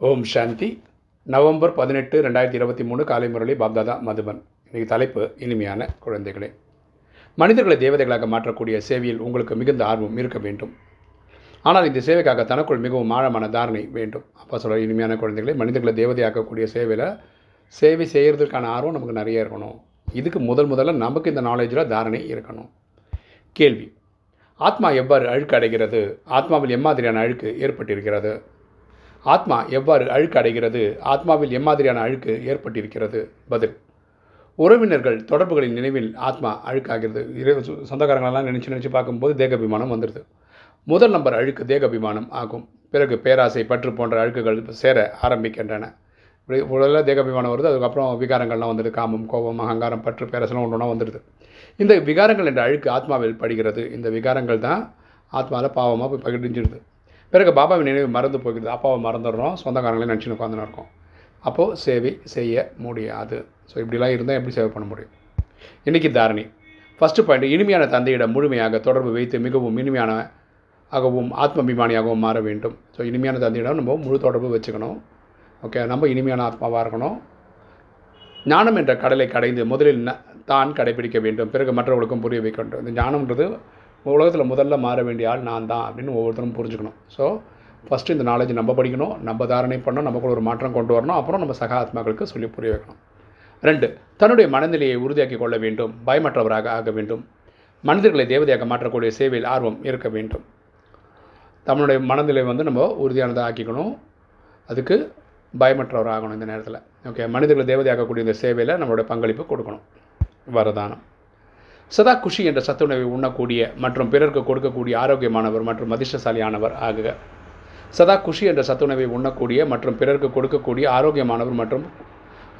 ஓம் சாந்தி. November பதினெட்டு ரெண்டாயிரத்தி இருபத்தி மூணு காலை முரளி பாப்தாதா மதுபன். இன்றைக்கு தலைப்பு இனிமையான குழந்தைகளே. மனிதர்களை தேவதைகளாக மாற்றக்கூடிய சேவையில் உங்களுக்கு மிகுந்த ஆர்வம் இருக்க வேண்டும். ஆனால் இந்த சேவைக்காக தனக்குள் மிகவும் ஆழமான தாரணை வேண்டும். அப்பா சொல்கிற இனிமையான குழந்தைகளே மனிதர்களை தேவதையாக்கக்கூடிய சேவையில் சேவை செய்கிறதுக்கான ஆர்வம் நமக்கு நிறைய இருக்கணும். இதுக்கு முதல் முதல்ல நமக்கு இந்த நாலேஜில் தாரணை இருக்கணும். கேள்வி ஆத்மா எவ்வாறு அழுக்கு அடைகிறது? ஆத்மாவில் எம்மாதிரியான அழுக்கு ஏற்பட்டிருக்கிறது? ஆத்மா எவ்வாறு அழுக்கு அடைகிறது? ஆத்மாவில் எம்மாதிரியான அழுக்கு ஏற்பட்டிருக்கிறது? பதில். உறவினர்கள் தொடர்புகளின் நினைவில் ஆத்மா அழுக்காகிறது. சொ- சொந்தக்காரங்களெல்லாம் நினச்சி நினச்சி பார்க்கும்போது தேகபிமானம் வந்துடுது முதல் நம்பர் அழுக்கு தேகபிமானம் ஆகும். பிறகு பேராசை பற்று போன்ற அழுக்குகள் சேர ஆரம்பிக்கின்றன. இப்படி உடலில் தேகாபிமானம் வருது அதுக்கப்புறம் விகாரங்கள்லாம் வந்துடுது காமம் கோபம் அகங்காரம் பற்று பேராசெல்லாம் ஒன்று ஒன்றா வந்துடுது இந்த விகாரங்கள் என்ற அழுக்கு ஆத்மாவில் படுகிறது. இந்த விகாரங்கள் தான் ஆத்மாவில் பாவமாக போய் பகிடிஞ்சிருது பிறகு பாபாவின் நினைவு மறந்து போகிறது. அப்பாவை மறந்துடுறோம். சொந்தக்காரங்களே நினச்சி உட்காந்துன்னு இருக்கோம். அப்போது சேவை செய்ய முடியாது. ஸோ இப்படிலாம் இருந்தால் எப்படி சேவை பண்ண முடியும்? இன்றைக்கி தாரணி. ஃபஸ்ட்டு பாயிண்ட் இனிமையான தந்தையிடம் முழுமையாக தொடர்பு வைத்து மிகவும் இனிமையான ஆகவும் ஆத்மாபிமானியாகவும் மாற வேண்டும். ஸோ இனிமையான தந்தையிடம் நம்ம முழு தொடர்பு வச்சுக்கணும். ஓகே நம்ம இனிமையான ஆத்மாவாக இருக்கணும். ஞானம் என்ற கடலை கடைந்து முதலில் தான் கடைபிடிக்க வேண்டும். பிறகு மற்றவர்களுக்கும் புரிய வைக்க வேண்டும். இந்த ஞானம்ன்றது உலகத்தில் முதல்ல மாற வேண்டிய ஆள் நான் தான் அப்படின்னு ஒவ்வொருத்தரும் புரிஞ்சுக்கணும். ஸோ ஃபஸ்ட்டு இந்த நாலேஜ் நம்ம படிக்கணும் நம்ம தாரணை பண்ணணும் நமக்குள்ள ஒரு மாற்றம் கொண்டு வரணும் அப்புறம் நம்ம சக ஆத்மாக்களுக்கு சொல்லி புரிய வைக்கணும். ரெண்டு தன்னுடைய மனநிலையை உறுதியாக்கி கொள்ள வேண்டும் பயமற்றவராக ஆக வேண்டும். மனிதர்களை தேவதையாக மாற்றக்கூடிய சேவையில் ஆர்வம் இருக்க வேண்டும். தன்னுடைய மனநிலை வந்து நம்ம உறுதியானதாக ஆக்கிக்கணும். அதுக்கு பயமற்றவர் ஆகணும் இந்த நேரத்தில். ஓகே மனிதர்களை தேவதையாக்கக்கூடிய இந்த சேவையில் நம்மளுடைய பங்களிப்பு கொடுக்கணும். வரதானம். சதா குஷி என்ற சத்துணவை உண்ணக்கூடிய மற்றும் பிறருக்கு கொடுக்கக்கூடிய ஆரோக்கியமானவர் மற்றும் அதிர்ஷ்டசாலியானவர் ஆகுக. சதா குஷி என்ற சத்துணவை உண்ணக்கூடிய மற்றும் பிறருக்கு கொடுக்கக்கூடிய ஆரோக்கியமானவர் மற்றும்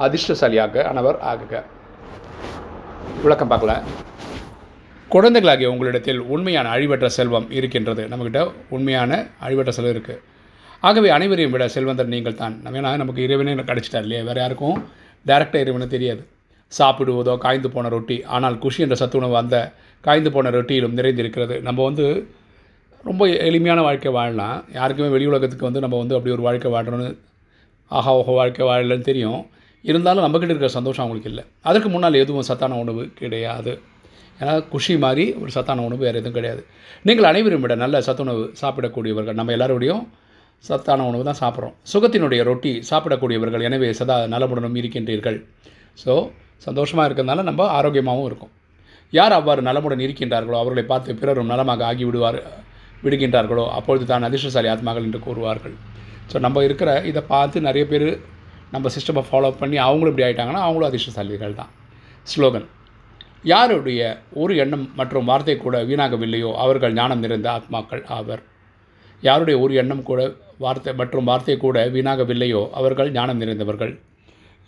அதிர்ஷ்டசாலியாக ஆனவர் ஆகுக. விளக்கம் பார்க்கல. குழந்தைகளாகிய உங்களிடத்தில் உண்மையான அழிவற்ற செல்வம் இருக்கின்றது. நம்மக்கிட்ட உண்மையான அழிவற்ற செல்வம் இருக்குது ஆகவே அனைவரையும் விட செல்வந்தர் நீங்கள் தான் நம்ம ஏன்னா நமக்கு இறைவனே கிடச்சிட்டார் இல்லையா? வேறு யாருக்கும் டேரெக்டாக இறைவனை தெரியாது. சாப்பிடுவதோ காய்ந்து போன ரொட்டி. ஆனால் குஷி என்ற சத்துணவு அந்த காய்ந்து போன ரொட்டியிலும் நிறைந்திருக்கிறது. நம்ம வந்து ரொம்ப எளிமையான வாழ்க்கை வாழலாம். யாருக்குமே வெளி உலகத்துக்கு வந்து நம்ம வந்து அப்படி ஒரு வாழ்க்கை வாழணும்னு ஆஹா ஓஹோ வாழ்க்கை வாழலன்னு தெரியும். இருந்தாலும் நம்மக்கிட்ட இருக்கிற சந்தோஷம் அவங்களுக்கு இல்லை. அதற்கு முன்னால் எதுவும் சத்தான உணவு கிடையாது. ஏன்னா குஷி மாதிரி ஒரு சத்தான உணவு வேறு எதுவும் கிடையாது. நீங்கள் அனைவரும் விட நல்ல சத்துணவு சாப்பிடக்கூடியவர்கள். நம்ம எல்லாரோடையும் சத்தான உணவு தான் சாப்பிட்றோம். சுகத்தினுடைய ரொட்டி சாப்பிடக்கூடியவர்கள். எனவே சதா நலமுடனும் இருக்கின்றீர்கள். ஸோ சந்தோஷமாக இருக்கிறதுனால நம்ம ஆரோக்கியமாகவும் இருக்கும். யார் அவ்வாறு நலமுடன் இருக்கின்றார்களோ அவர்களை பார்த்து பிறரும் நலமாக ஆகி விடுவார் விடுகின்றார்களோ அப்பொழுது தான் அதிர்ஷ்டசாலி ஆத்மாக்கள் என்று கூறுவார்கள். ஸோ நம்ம இருக்கிற இதை பார்த்து நிறைய பேர் நம்ம சிஸ்டமை ஃபாலோ பண்ணி அவங்களும் இப்படி ஆகிட்டாங்கன்னா அவங்களும் அதிர்ஷ்டசாலிகள் தான். ஸ்லோகன் யாருடைய ஒரு எண்ணம் மற்றும் வார்த்தை கூட வீணாகவில்லையோ அவர்கள் ஞானம் நிறைந்த ஆத்மாக்கள் ஆவர். யாருடைய ஒரு எண்ணம் கூட வார்த்தை மற்றும் வார்த்தை கூட வீணாகவில்லையோ அவர்கள் ஞானம் நிறைந்தவர்கள்.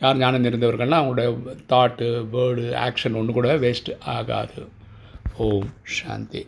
யார் ஞானம் நிறைந்தவர்கள்னால் அவங்களோட தாட்டு வேர்டு ஆக்ஷன் ஒன்று கூட வேஸ்ட் ஆகாது. ஓம் சாந்தி.